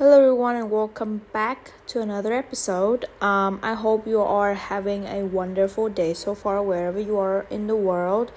Hello, everyone, and welcome back to another episode. Um, I hope you are having a wonderful day so far, wherever you are in the world.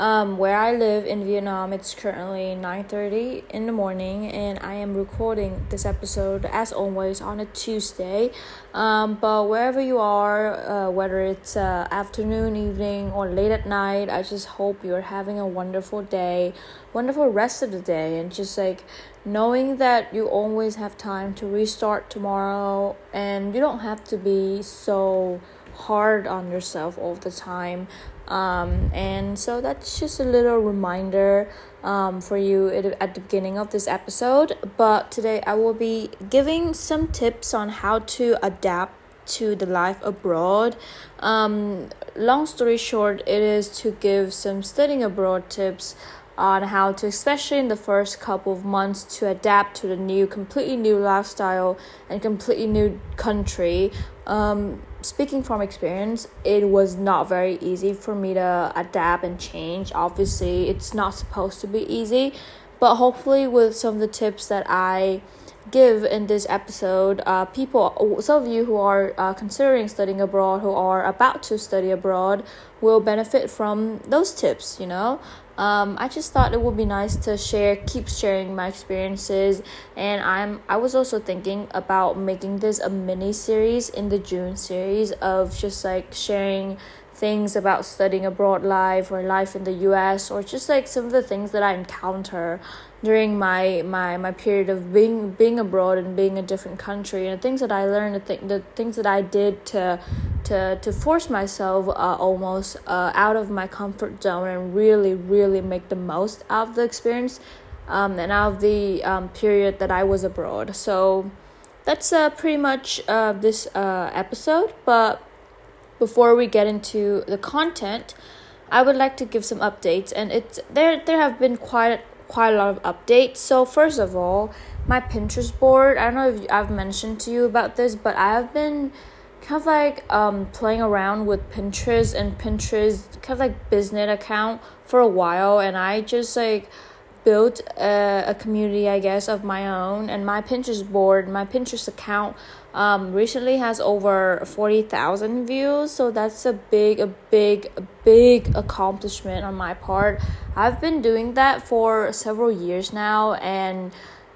Um, where I live in Vietnam, it's currently 9:30 in the morning, and I am recording this episode as always on a Tuesday. Um, but wherever you are, uh, whether it's uh, afternoon, evening, or late at night, I just hope you're having a wonderful day, wonderful rest of the day, and just like knowing that you always have time to restart tomorrow, and you don't have to be so hard on yourself all the time. Um, and so that's just a little reminder um, for you at the beginning of this episode. But today I will be giving some tips on how to adapt to the life abroad. Um, long story short, it is to give some studying abroad tips on how to, especially in the first couple of months, to adapt to the new, completely new lifestyle and completely new country. Um, speaking from experience, it was not very easy for me to adapt and change. Obviously, it's not supposed to be easy, but hopefully, with some of the tips that I give in this episode, uh, people, some of you who are uh, considering studying abroad, who are about to study abroad, will benefit from those tips, you know um, I just thought it would be nice to share, keep sharing my experiences, and I'm I was also thinking about making this a mini series in the June series of just like sharing things about studying abroad life or life in the US or just like some of the things that I encounter during my my my period of being being abroad and being a different country. And the things that I learned the, th- the things that I did to to to force myself uh, almost uh, out of my comfort zone and really really make the most of the experience um, and out of the um, period that I was abroad. So that's uh, pretty much uh, this uh, episode. But before we get into the content, I would like to give some updates, and it's there. There have been quite quite a lot of updates. So first of all, my Pinterest board. I don't know if I've mentioned to you about this, but I have been kind of like um playing around with Pinterest and Pinterest kind of like business account for a while, and I just like built a, a community, I guess, of my own, and my Pinterest board, my Pinterest account um, recently has over 40,000 views. So that's a big, a big, a big accomplishment on my part. I've been doing that for several years now and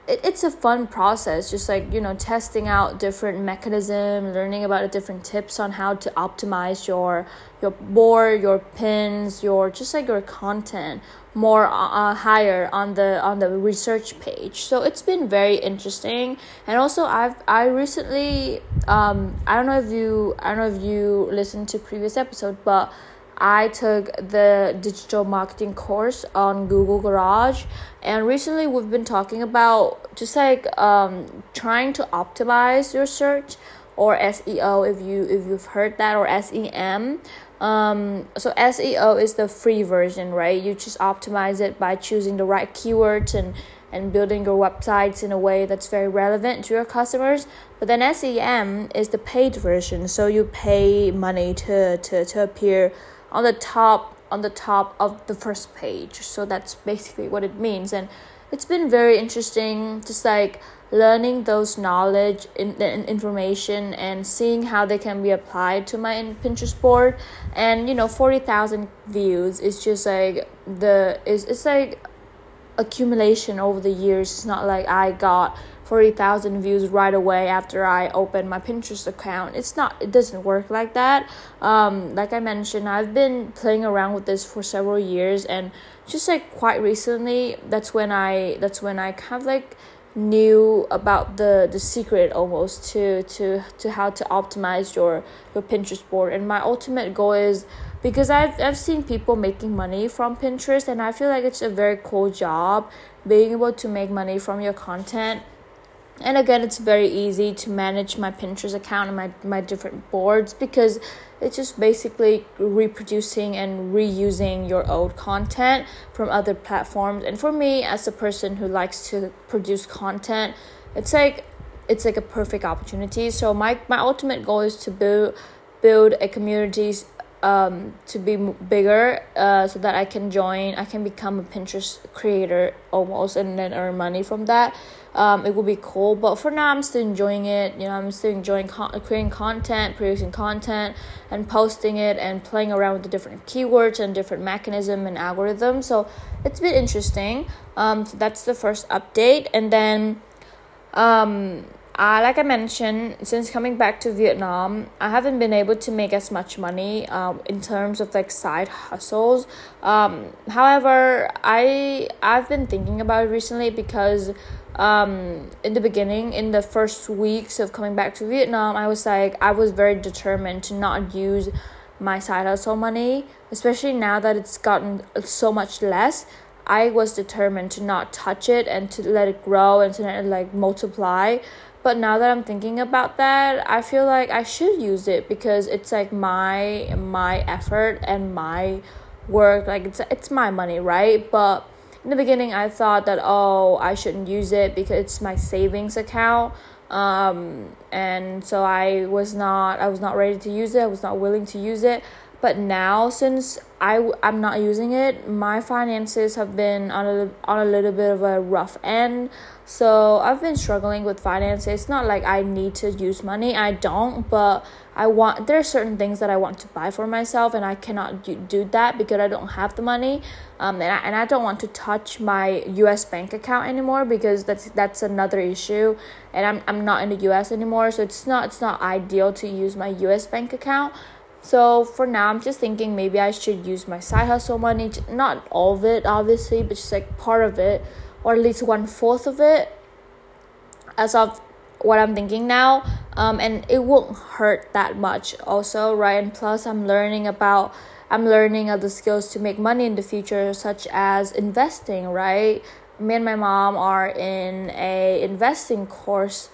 it, it's a fun process just like you know testing out different mechanisms learning about different tips on how to optimize your your board your pins your just like your content more uh, higher on the on the research page. So it's been very interesting. And also i've i recently um i don't know if you i don't know if you listened to previous episode but I took the digital marketing course on Google Garage, and recently we've been talking about just like um, trying to optimize your search or SEO if you if you've heard that or SEM. Um, so SEO is the free version, right? You just optimize it by choosing the right keywords and and building your websites in a way that's very relevant to your customers. But then SEM is the paid version, so you pay money to to, to appear on the top on the top of the first page. So that's basically what it means. And it's been very interesting just like learning those knowledge and in, information and seeing how they can be applied to my pinterest board. And you know 40000 views is just like the is it's like accumulation over the years. It's not like i got 40,000 views right away after I open my Pinterest account. It's not, it doesn't work like that. Um, like I mentioned, I've been playing around with this for several years and just like quite recently, that's when I, that's when I kind of like knew about the the secret almost to to to how to optimize your your Pinterest board and my ultimate goal is because I've I've seen people making money from Pinterest and I feel like it's a very cool job being able to make money from your content and again it's very easy to manage my pinterest account and my, my different boards because it's just basically reproducing and reusing your old content from other platforms and for me as a person who likes to produce content it's like it's like a perfect opportunity so my my ultimate goal is to build build a community um, to be bigger uh, so that I can join, I can become a Pinterest creator almost and then earn money from that. Um, it would be cool. But for now, I'm still enjoying it. You know, I'm still enjoying con- creating content, producing content, and posting it, and playing around with the different keywords and different mechanism and algorithms. So it's been interesting. Um, so that's the first update, and then, um, uh, like I mentioned, since coming back to Vietnam, I haven't been able to make as much money um, in terms of like side hustles. Um, however, I I've been thinking about it recently because um, in the beginning, in the first weeks of coming back to Vietnam, I was like I was very determined to not use my side hustle money, especially now that it's gotten so much less. I was determined to not touch it and to let it grow and to let it like multiply. But now that i'm thinking about that i feel like i should use it because it's like my my effort and my work. Like it's it's my money right? But in the beginning i thought that oh i shouldn't use it because it's my savings account. Um and so i was not i was not ready to use it. I was not willing to use it but now since I I'm not using it, my finances have been on a on a little bit of a rough end. So I've been struggling with finances. It's not like I need to use money. I don't, but I want there are certain things that I want to buy for myself and I cannot do, that because I don't have the money. Um and I, and I don't want to touch my US bank account anymore because that's that's another issue and I'm I'm not in the US anymore, so it's not it's not ideal to use my US bank account. So for now, I'm just thinking maybe I should use my side hustle money, not all of it, obviously, but just like part of it, or at least one fourth of it, as of what I'm thinking now. Um, and it won't hurt that much, also, right? And plus, I'm learning about. I'm learning other skills to make money in the future, such as investing, right? Me and my mom are in a investing course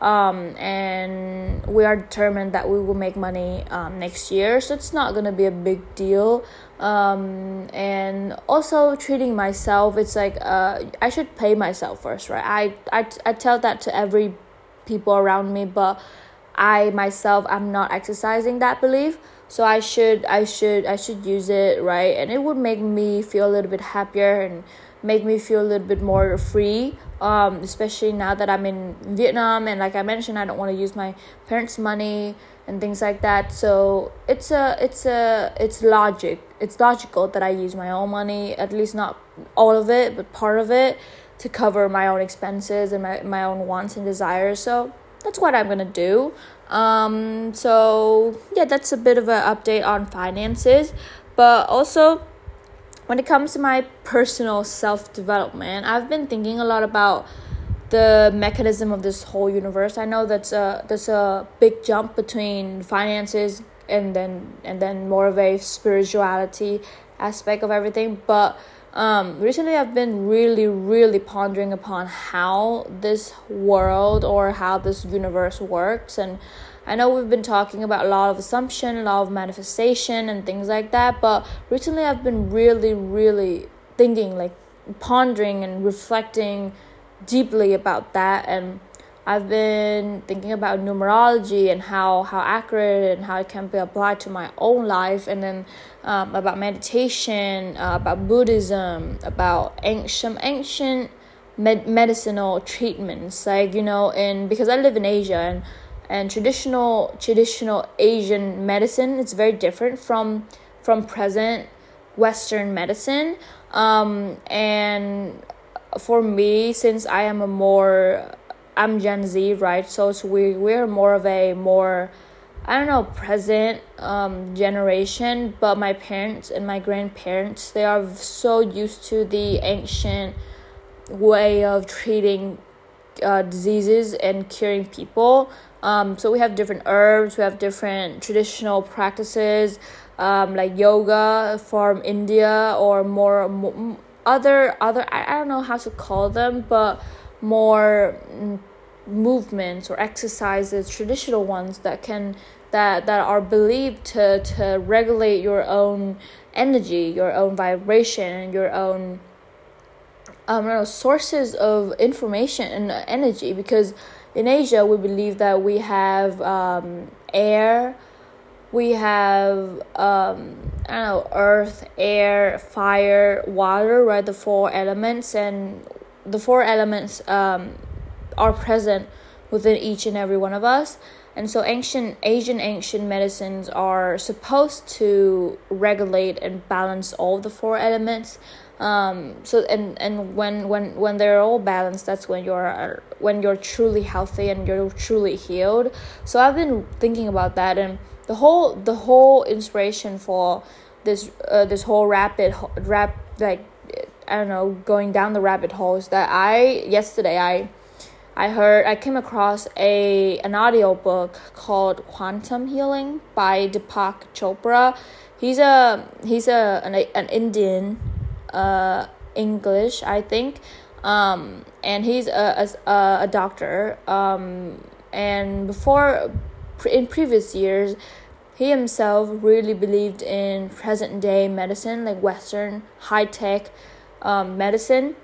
um, and we are determined that we will make money um, next year. So it's not gonna be a big deal. Um, and also treating myself it's like uh, i should pay myself first right? I, I i tell that to every people around me but i myself i'm not exercising that belief. So i should i should i should use it right? And it would make me feel a little bit happier and make me feel a little bit more free um, especially now that i'm in vietnam and like i mentioned i don't want to use my parents money and things like that. So it's a it's a it's logic it's logical that i use my own money at least not all of it but part of it to cover my own expenses and my, my own wants and desires. So that's what i'm gonna do. Um, so yeah that's a bit of an update on finances. But also when it comes to my personal self development, I've been thinking a lot about the mechanism of this whole universe. I know that's a there's a big jump between finances and then and then more of a spirituality aspect of everything, but um, recently I've been really, really pondering upon how this world or how this universe works and I know we've been talking about a lot of assumption, a lot of manifestation, and things like that, but recently I've been really, really thinking, like pondering and reflecting deeply about that. And I've been thinking about numerology and how, how accurate and how it can be applied to my own life, and then um, about meditation, uh, about Buddhism, about ancient, ancient med- medicinal treatments. Like, you know, and because I live in Asia and and traditional traditional Asian medicine is very different from from present Western medicine. Um, and for me, since I am a more I'm Gen Z, right? So, so we we're more of a more I don't know present um, generation, but my parents and my grandparents they are so used to the ancient way of treating uh, diseases and curing people um, so we have different herbs, we have different traditional practices um, like yoga from India or more, more other other I, I don't know how to call them, but more movements or exercises, traditional ones that can that that are believed to to regulate your own energy, your own vibration, your own um, know, sources of information and energy because in Asia, we believe that we have um, air, we have um, I don't know earth, air, fire, water, right? The four elements, and the four elements um, are present within each and every one of us. And so ancient Asian ancient medicines are supposed to regulate and balance all the four elements. Um, so and and when when when they're all balanced, that's when you're when you're truly healthy and you're truly healed. So I've been thinking about that, and the whole the whole inspiration for this uh, this whole rapid rap like I don't know going down the rabbit hole is that I yesterday I I heard I came across a an audio book called Quantum Healing by Deepak Chopra. He's a he's a an, an Indian uh English I think. Um and he's a a, a doctor. Um and before in previous years he himself really believed in present day medicine like western high tech um, medicine.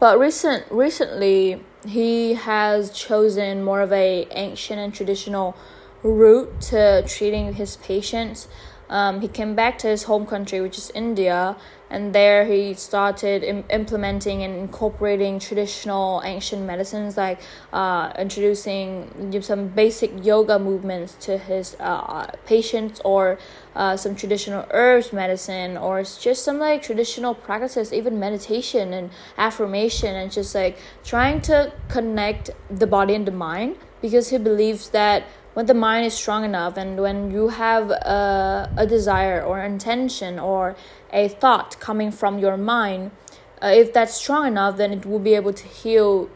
But recent recently he has chosen more of a ancient and traditional route to treating his patients. Um, he came back to his home country, which is India, and there he started Im- implementing and incorporating traditional ancient medicines, like uh, introducing some basic yoga movements to his uh, patients, or uh, some traditional herbs medicine, or just some like traditional practices, even meditation and affirmation, and just like trying to connect the body and the mind because he believes that when the mind is strong enough and when you have a, a desire or intention or a thought coming from your mind uh, if that's strong enough then it will be able to heal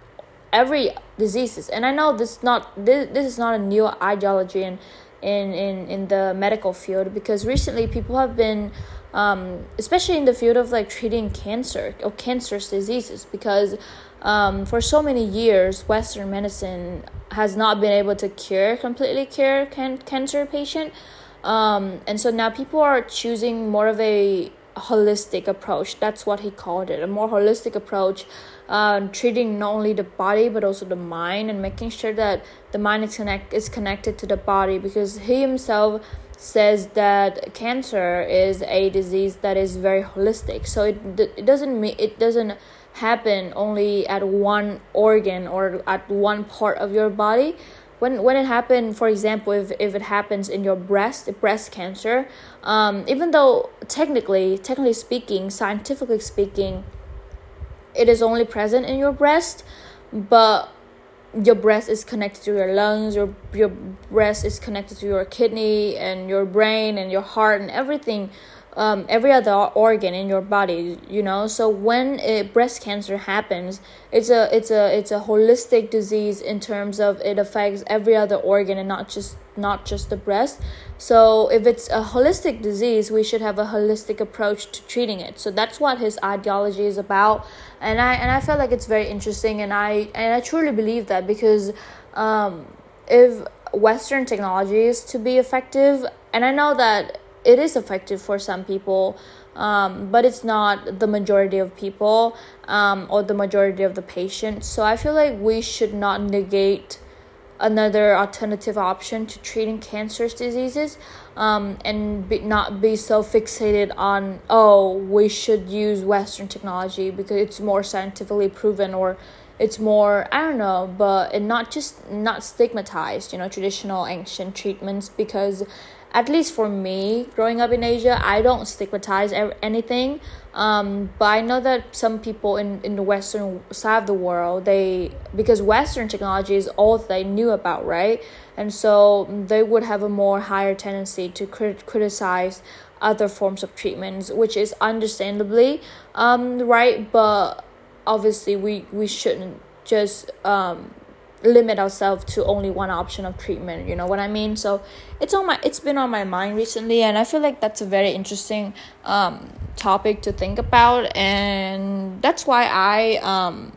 every diseases. And i know this not this, this is not a new ideology in, in in in the medical field because recently people have been um, especially in the field of like treating cancer or cancerous diseases because um, for so many years western medicine has not been able to cure completely cure can- cancer patient. Um, and so now people are choosing more of a holistic approach. That's what he called it a more holistic approach um, treating not only the body but also the mind and making sure that the mind is connect is connected to the body because he himself says that cancer is a disease that is very holistic. So it, it doesn't mean it doesn't happen only at one organ or at one part of your body. When when it happened for example if, if it happens in your breast breast cancer um, even though technically technically speaking scientifically speaking it is only present in your breast but your breast is connected to your lungs your your breast is connected to your kidney and your brain and your heart and everything um, every other organ in your body you know? So when it, breast cancer happens it's a it's a it's a holistic disease in terms of it affects every other organ and not just not just the breast. So if it's a holistic disease we should have a holistic approach to treating it. So that's what his ideology is about. And i and i felt like it's very interesting and i and i truly believe that because um, if western technology is to be effective and i know that it is effective for some people um, but it's not the majority of people um, or the majority of the patients. So i feel like we should not negate another alternative option to treating cancerous diseases um, and be, not be so fixated on oh we should use western technology because it's more scientifically proven or it's more i don't know but and not just not stigmatized you know traditional ancient treatments because at least for me growing up in asia i don't stigmatize anything. Um, but i know that some people in, in the western side of the world they because western technology is all they knew about right? And so they would have a more higher tendency to crit- criticize other forms of treatments which is understandably um, right? But obviously we we shouldn't just um, limit ourselves to only one option of treatment you know what i mean? So it's on my it's been on my mind recently and i feel like that's a very interesting um, topic to think about and that's why i um,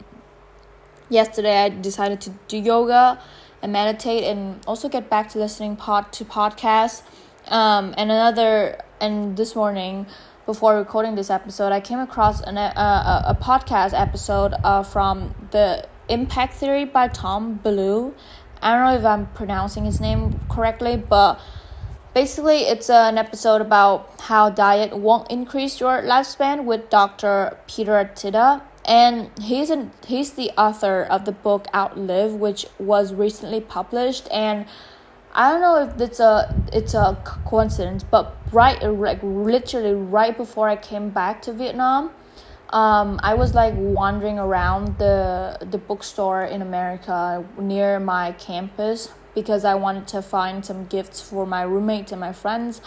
yesterday i decided to do yoga and meditate and also get back to listening pod to podcasts. Um, and another and this morning before recording this episode i came across an, uh, a, a podcast episode uh, from the Impact Theory by Tom Bilyeu. I don't know if I'm pronouncing his name correctly, but basically it's an episode about how diet won't increase your lifespan with Dr. Peter Attia. and he's an, he's the author of the book Outlive, which was recently published. And I don't know if it's a it's a coincidence, but right like literally right before I came back to Vietnam, um, I was like wandering around the the bookstore in America near my campus because I wanted to find some gifts for my roommates and my friends.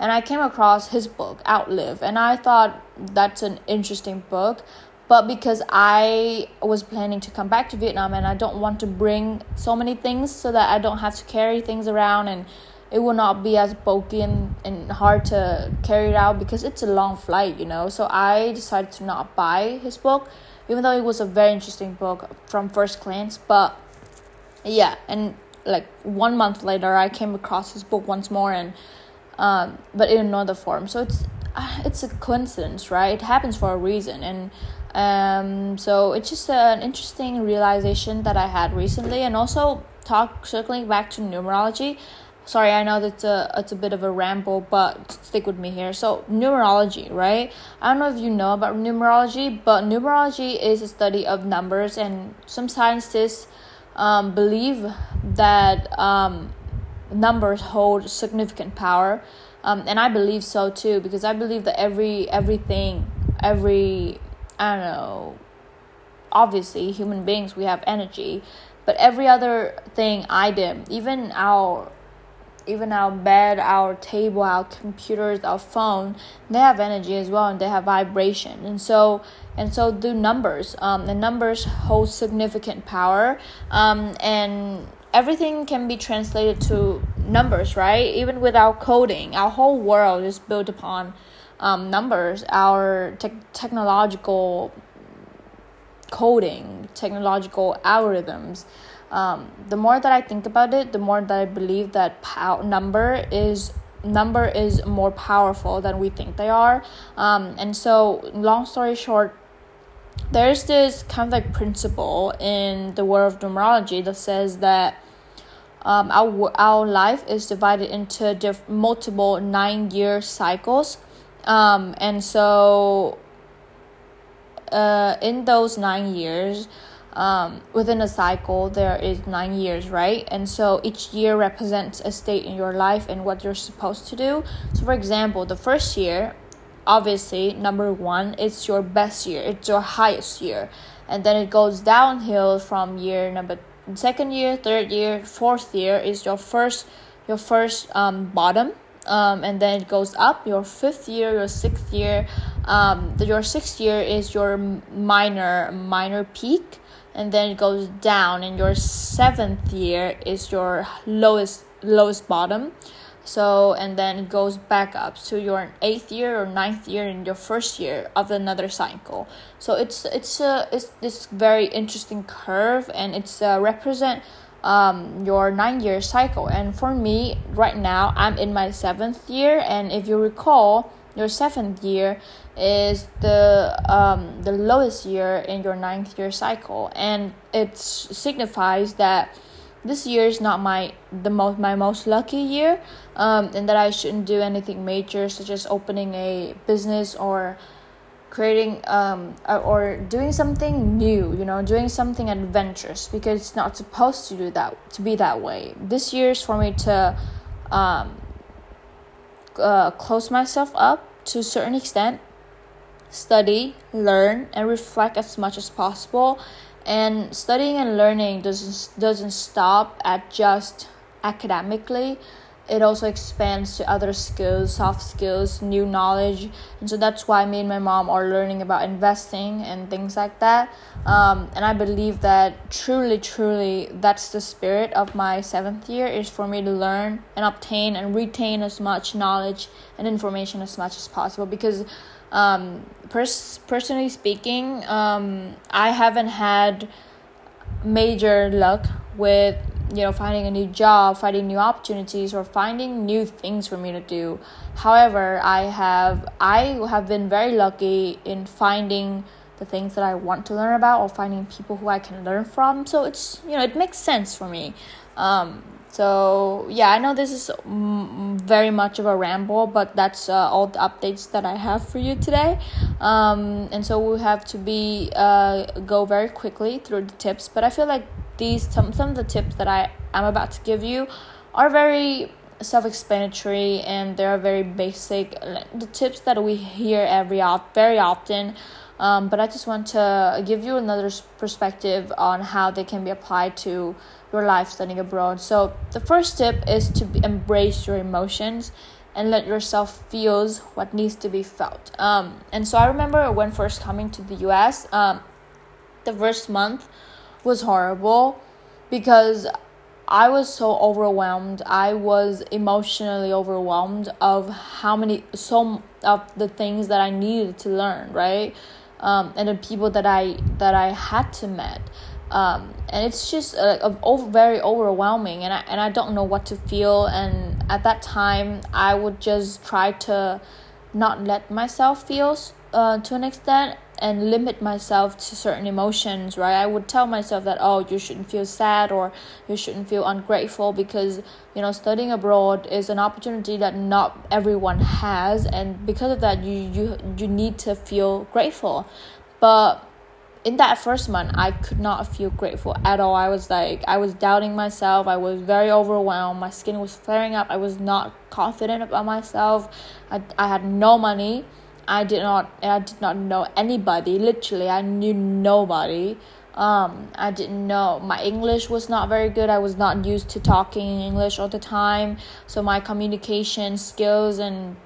And I came across his book, Outlive, and I thought that's an interesting book but because I was planning to come back to Vietnam and I don't want to bring so many things so that I don't have to carry things around and it will not be as bulky and, and hard to carry it out because it's a long flight, you know. So I decided to not buy his book, even though it was a very interesting book from first glance. But yeah, and like one month later, I came across his book once more, and um, but in another form. So it's it's a coincidence, right? It happens for a reason, and um, so it's just an interesting realization that I had recently, and also talk circling back to numerology. Sorry, I know that's a it's a bit of a ramble, but stick with me here. So numerology, right? I don't know if you know about numerology, but numerology is a study of numbers, and some scientists um, believe that um, numbers hold significant power, um, and I believe so too because I believe that every everything, every I don't know, obviously, human beings, we have energy, but every other thing item, even our even our bed, our table, our computers, our phone, they have energy as well and they have vibration. And so and so do numbers. Um, the numbers hold significant power. Um, and everything can be translated to numbers, right? Even without coding, our whole world is built upon um, numbers, our te- technological coding, technological algorithms. Um, the more that I think about it, the more that I believe that pow- number is number is more powerful than we think they are. Um, and so, long story short, there's this kind of like principle in the world of numerology that says that um, our our life is divided into diff- multiple nine year cycles um, and so, uh, in those nine years, um, within a cycle, there is nine years, right? And so each year represents a state in your life and what you're supposed to do. So, for example, the first year, obviously, number one, it's your best year, it's your highest year. And then it goes downhill from year number second year, third year, fourth year is your first your first um, bottom um, and then it goes up your fifth year your sixth year um, your sixth year is your minor minor peak and then it goes down and your seventh year is your lowest lowest bottom so and then it goes back up so your eighth year or ninth year in your first year of another cycle so it's it's a it's this very interesting curve and it's uh, represent um, your nine year cycle. And for me, right now, I'm in my seventh year. And if you recall, your seventh year is the um, the lowest year in your ninth year cycle, and it signifies that this year is not my the most my most lucky year, um, and that I shouldn't do anything major, such as opening a business or creating um, or doing something new you know doing something adventurous because it's not supposed to do that to be that way. This year is for me to um, uh, close myself up to a certain extent study learn and reflect as much as possible. And studying and learning doesn't doesn't stop at just academically it also expands to other skills, soft skills, new knowledge. And so that's why me and my mom are learning about investing and things like that. Um, and I believe that truly, truly, that's the spirit of my seventh year is for me to learn and obtain and retain as much knowledge and information as much as possible because um, pers- personally speaking, um, I haven't had major luck with you know finding a new job finding new opportunities or finding new things for me to do. However i have i have been very lucky in finding the things that i want to learn about or finding people who i can learn from. So it's you know it makes sense for me. Um, so yeah i know this is very much of a ramble but that's uh, all the updates that i have for you today. Um, and so we have to be uh, go very quickly through the tips but i feel like these some, some of the tips that i am about to give you are very self-explanatory and they are very basic the tips that we hear every very often um, but i just want to give you another perspective on how they can be applied to your life studying abroad. So the first tip is to embrace your emotions and let yourself feel what needs to be felt. Um, and so I remember when first coming to the U.S. Um, the first month was horrible because I was so overwhelmed. I was emotionally overwhelmed of how many so of the things that I needed to learn, right? Um, and the people that I that I had to meet um, and it's just uh, a, a, very overwhelming and I, and I don't know what to feel and at that time I would just try to not let myself feel uh, to an extent and limit myself to certain emotions right? I would tell myself that oh you shouldn't feel sad or you shouldn't feel ungrateful because you know studying abroad is an opportunity that not everyone has and because of that you you you need to feel grateful. But in that first month i could not feel grateful at all. I was like i was doubting myself. I was very overwhelmed. My skin was flaring up. I was not confident about myself. I, I had no money i did not i did not know anybody. Literally i knew nobody. Um, i didn't know. My english was not very good. I was not used to talking in english all the time. So my communication skills and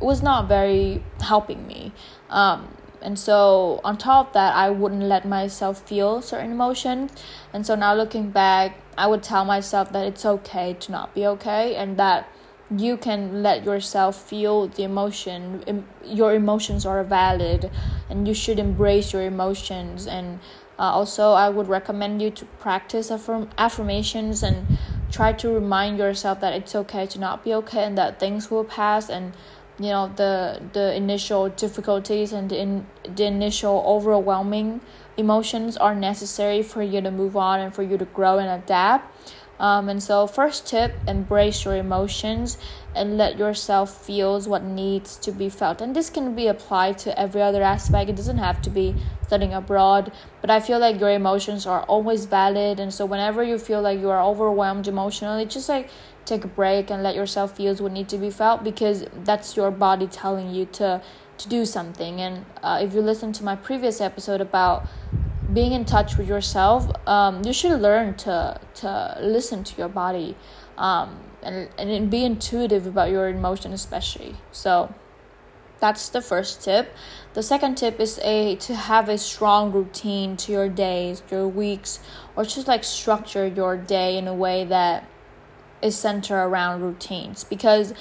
was not very helping me. Um, and so on top of that i wouldn't let myself feel certain emotions and so now looking back i would tell myself that it's okay to not be okay and that you can let yourself feel the emotion your emotions are valid and you should embrace your emotions. And uh, also i would recommend you to practice affirm- affirmations and try to remind yourself that it's okay to not be okay and that things will pass and you know the the initial difficulties and the, in, the initial overwhelming emotions are necessary for you to move on and for you to grow and adapt um, and so first tip embrace your emotions and let yourself feel what needs to be felt. And this can be applied to every other aspect. It doesn't have to be studying abroad but i feel like your emotions are always valid. And so whenever you feel like you are overwhelmed emotionally just like take a break and let yourself feel what needs to be felt because that's your body telling you to to do something. And uh, if you listen to my previous episode about being in touch with yourself um, you should learn to to listen to your body um, and and be intuitive about your emotion especially. So that's the first tip. The second tip is a to have a strong routine to your days your weeks or just like structure your day in a way that is centered around routines. Because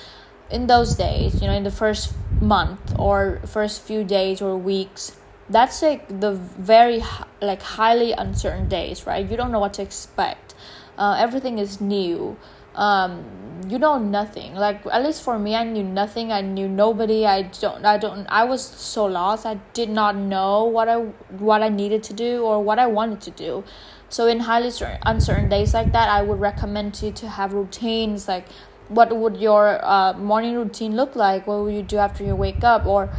in those days, you know, in the first month or first few days or weeks, that's like the very like highly uncertain days, right? You don't know what to expect. Uh, everything is new. Um, you know nothing. Like at least for me, I knew nothing. I knew nobody. I don't. I don't. I was so lost. I did not know what I what I needed to do or what I wanted to do. So in highly uncertain days like that, I would recommend you to have routines like what would your uh, morning routine look like? What would you do after you wake up? Or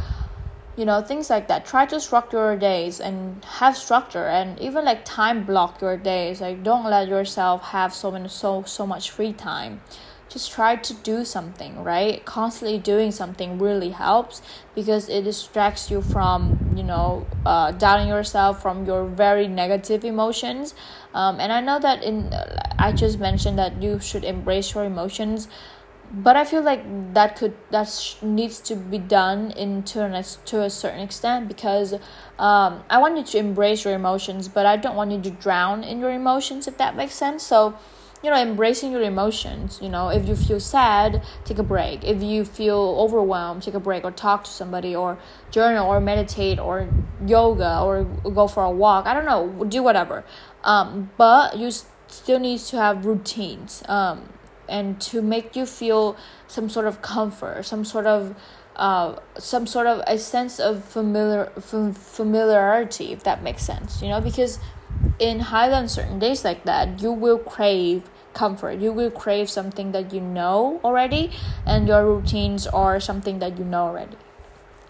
you know things like that. Try to structure your days and have structure and even like time block your days. Like don't let yourself have so many so so much free time. Just try to do something right? Constantly doing something really helps because it distracts you from you know uh, doubting yourself from your very negative emotions. Um, and i know that in i just mentioned that you should embrace your emotions but I feel like that could that sh- needs to be done into an, to a certain extent because um, I want you to embrace your emotions, but I don't want you to drown in your emotions if that makes sense. So you know embracing your emotions you know if you feel sad take a break. If you feel overwhelmed take a break or talk to somebody or journal or meditate or yoga or go for a walk. I don't know do whatever. Um, but you still need to have routines. Um, and to make you feel some sort of comfort some sort of uh, some sort of a sense of familiar familiarity if that makes sense you know because in highly uncertain days like that you will crave comfort. You will crave something that you know already and your routines are something that you know already.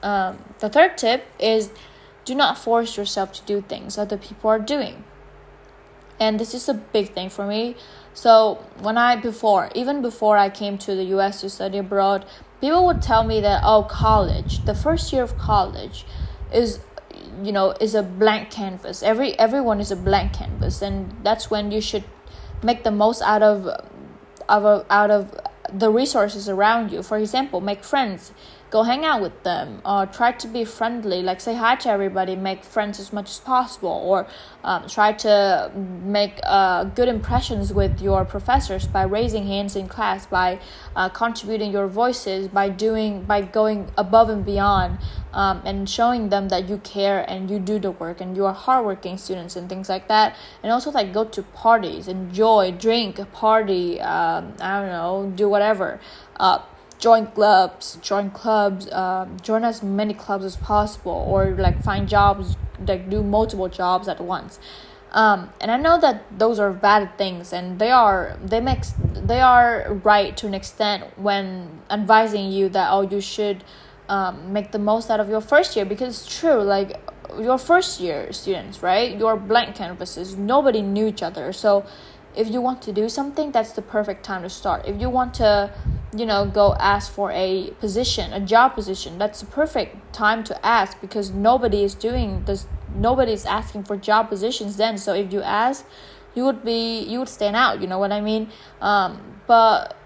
Um, the third tip is do not force yourself to do things other people are doing and this is a big thing for me. So when i before even before i came to the us to study abroad people would tell me that oh college the first year of college is you know is a blank canvas. Every everyone is a blank canvas. And that's when you should make the most out of of out of the resources around you. For example make friends go hang out with them or try to be friendly like say hi to everybody make friends as much as possible or um, try to make uh, good impressions with your professors by raising hands in class by uh, contributing your voices by doing by going above and beyond um, and showing them that you care and you do the work and you are hardworking students and things like that. And also like go to parties enjoy drink party um, i don't know do whatever uh, join clubs join clubs um, join as many clubs as possible or like find jobs like do multiple jobs at once. Um, and i know that those are bad things and they are they make they are right to an extent when advising you that oh you should um, make the most out of your first year because it's true like your first year students right? Your blank canvases. Nobody knew each other. So if you want to do something that's the perfect time to start. If you want to you know go ask for a position a job position that's the perfect time to ask because nobody is doing this nobody is asking for job positions then. So if you ask you would be you would stand out you know what i mean? Um, but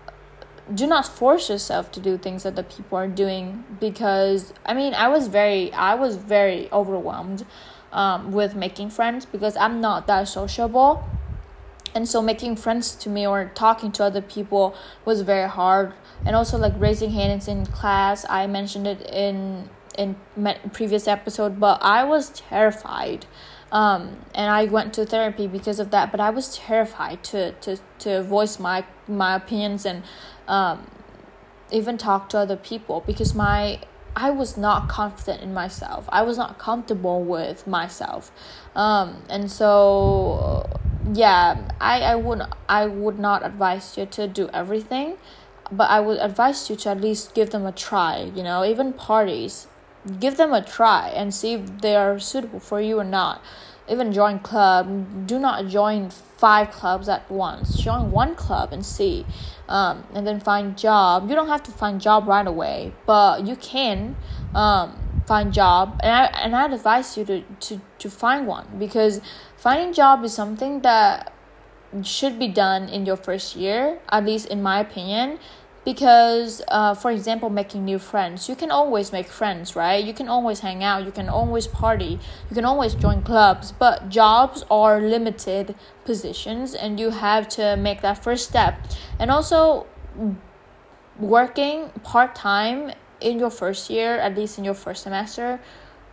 do not force yourself to do things that the people are doing because i mean i was very i was very overwhelmed um, with making friends because i'm not that sociable and so making friends to me or talking to other people was very hard and also like raising hands in class i mentioned it in in previous episode but i was terrified um, and i went to therapy because of that but i was terrified to to to voice my my opinions and um, even talk to other people because my I was not confident in myself. I was not comfortable with myself. Um, and so yeah i i would i would not advise you to do everything but i would advise you to at least give them a try you know even parties. Give them a try and see if they are suitable for you or not. Even join club do not join five clubs at once. Join one club and see um, and then find job. You don't have to find job right away but you can um, find job. And I and I'd advise you to, to, to find one because finding job is something that should be done in your first year, at least in my opinion. Because, uh, for example, making new friends, you can always make friends, right? You can always hang out, you can always party, you can always join clubs, but jobs are limited positions and you have to make that first step. And also, working part time in your first year, at least in your first semester,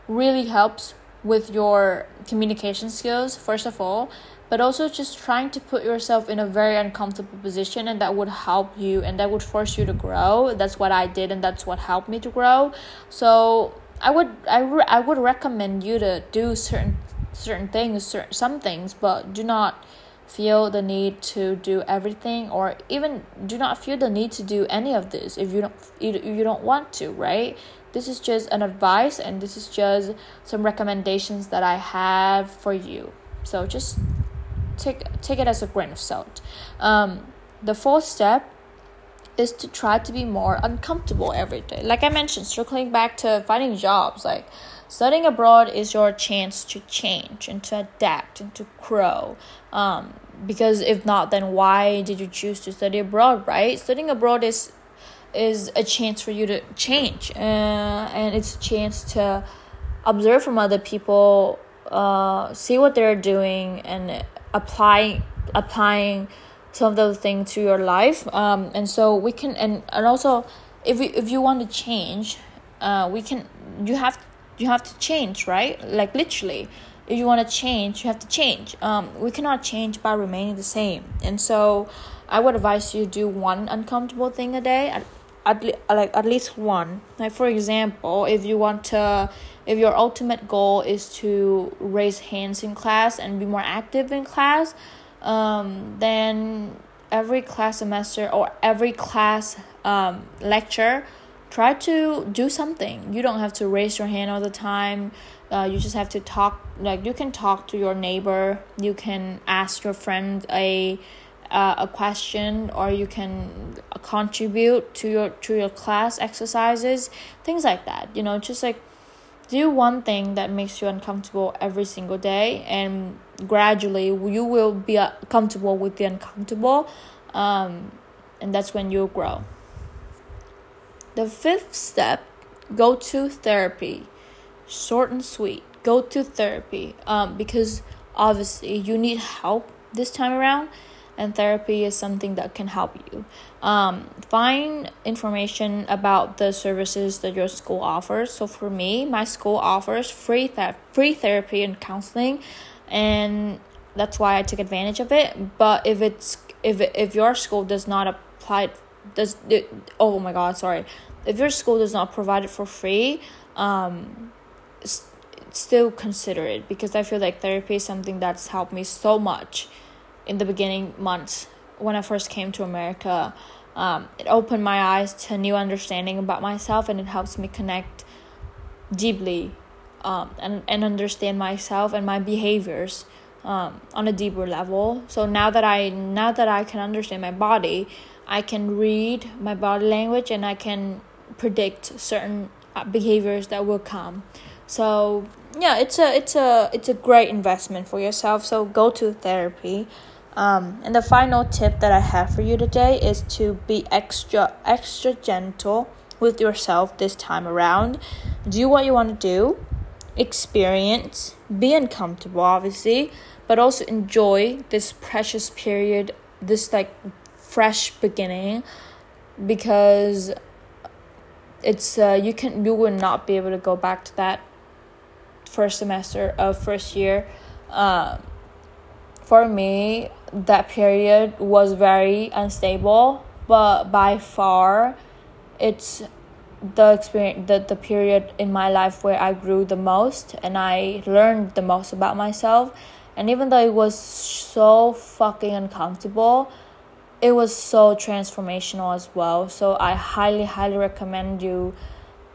really helps with your communication skills, first of all, but also just trying to put yourself in a very uncomfortable position and that would help you and that would force you to grow. That's what I did and that's what helped me to grow. So, I would I, re- I would recommend you to do certain certain things, certain, some things, but do not feel the need to do everything or even do not feel the need to do any of this if you don't if you don't want to right this is just an advice and this is just some recommendations that i have for you so just take take it as a grain of salt um, the fourth step is to try to be more uncomfortable every day like i mentioned circling back to finding jobs like Studying abroad is your chance to change and to adapt and to grow. Um, because if not, then why did you choose to study abroad, right? Studying abroad is is a chance for you to change, uh, and it's a chance to observe from other people, uh, see what they're doing, and apply applying some of those things to your life. Um, and so we can, and and also, if we, if you want to change, uh, we can. You have you have to change right like literally if you want to change you have to change um, we cannot change by remaining the same and so i would advise you do one uncomfortable thing a day at, at, like at least one. Like for example if you want to if your ultimate goal is to raise hands in class and be more active in class um, then every class semester or every class um, lecture try to do something. You don't have to raise your hand all the time. Uh, you just have to talk like you can talk to your neighbor. You can ask your friend a uh, a question or you can contribute to your to your class exercises things like that you know just like do one thing that makes you uncomfortable every single day and gradually you will be uh, comfortable with the uncomfortable um, and that's when you'll grow the fifth step go to therapy. Short and sweet. Go to therapy um, because obviously you need help this time around and therapy is something that can help you. Um, find information about the services that your school offers. So for me, my school offers free th- free therapy and counseling, and that's why I took advantage of it. But if it's if if your school does not apply does it, oh my god sorry if your school does not provide it for free um still consider it because i feel like therapy is something that's helped me so much in the beginning months when i first came to america um, it opened my eyes to a new understanding about myself and it helps me connect deeply um, and, and understand myself and my behaviors um, on a deeper level so now that i now that i can understand my body I can read my body language and I can predict certain uh, behaviors that will come. So yeah, it's a it's a it's a great investment for yourself. So go to therapy. Um, and the final tip that I have for you today is to be extra extra gentle with yourself this time around. Do what you want to do, experience, be uncomfortable obviously, but also enjoy this precious period, this like fresh beginning because it's uh, you can you will not be able to go back to that first semester of first year um, for me that period was very unstable but by far it's the experience the, the period in my life where i grew the most and i learned the most about myself and even though it was so fucking uncomfortable it was so transformational as well. So I highly, highly recommend you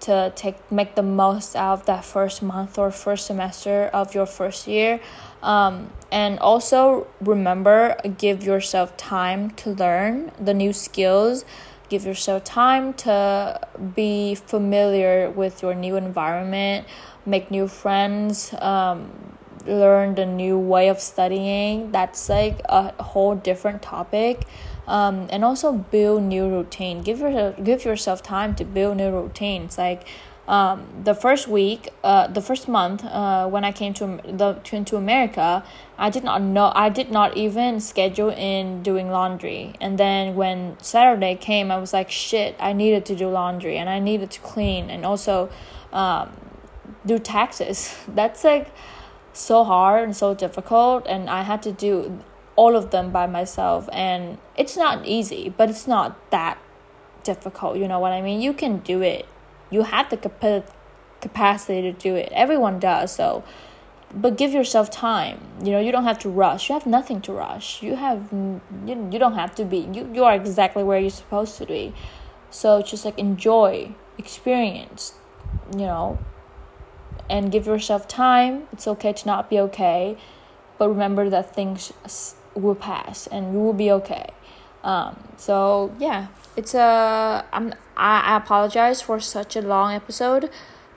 to take make the most out of that first month or first semester of your first year. Um, and also remember, give yourself time to learn the new skills. Give yourself time to be familiar with your new environment, make new friends, um, learn the new way of studying. That's like a whole different topic um, and also build new routine give yourself give yourself time to build new routines like um, the first week, uh, the first month, uh, when I came to the to, to America, I did not know. I did not even schedule in doing laundry. And then when Saturday came, I was like, shit, I needed to do laundry and I needed to clean and also um, do taxes. That's like so hard and so difficult, and I had to do all of them by myself and it's not easy but it's not that difficult you know what i mean? You can do it. You have the capa- capacity to do it. Everyone does so but give yourself time. You know you don't have to rush. You have nothing to rush. You have you, you don't have to be you, you are exactly where you're supposed to be. So just like enjoy experience you know and give yourself time. It's okay to not be okay but remember that things will pass and we will be okay. Um, so yeah, it's a I'm I, I apologize for such a long episode,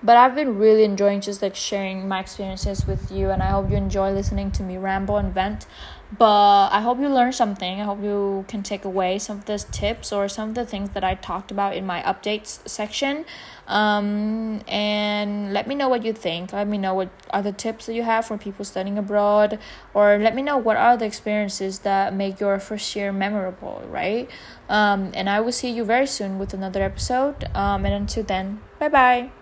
but I've been really enjoying just like sharing my experiences with you, and I hope you enjoy listening to me ramble and vent but I hope you learned something. I hope you can take away some of those tips or some of the things that I talked about in my updates section. Um, and let me know what you think. Let me know what other tips that you have for people studying abroad, or let me know what are the experiences that make your first year memorable, right? Um, and I will see you very soon with another episode. Um, and until then, bye bye.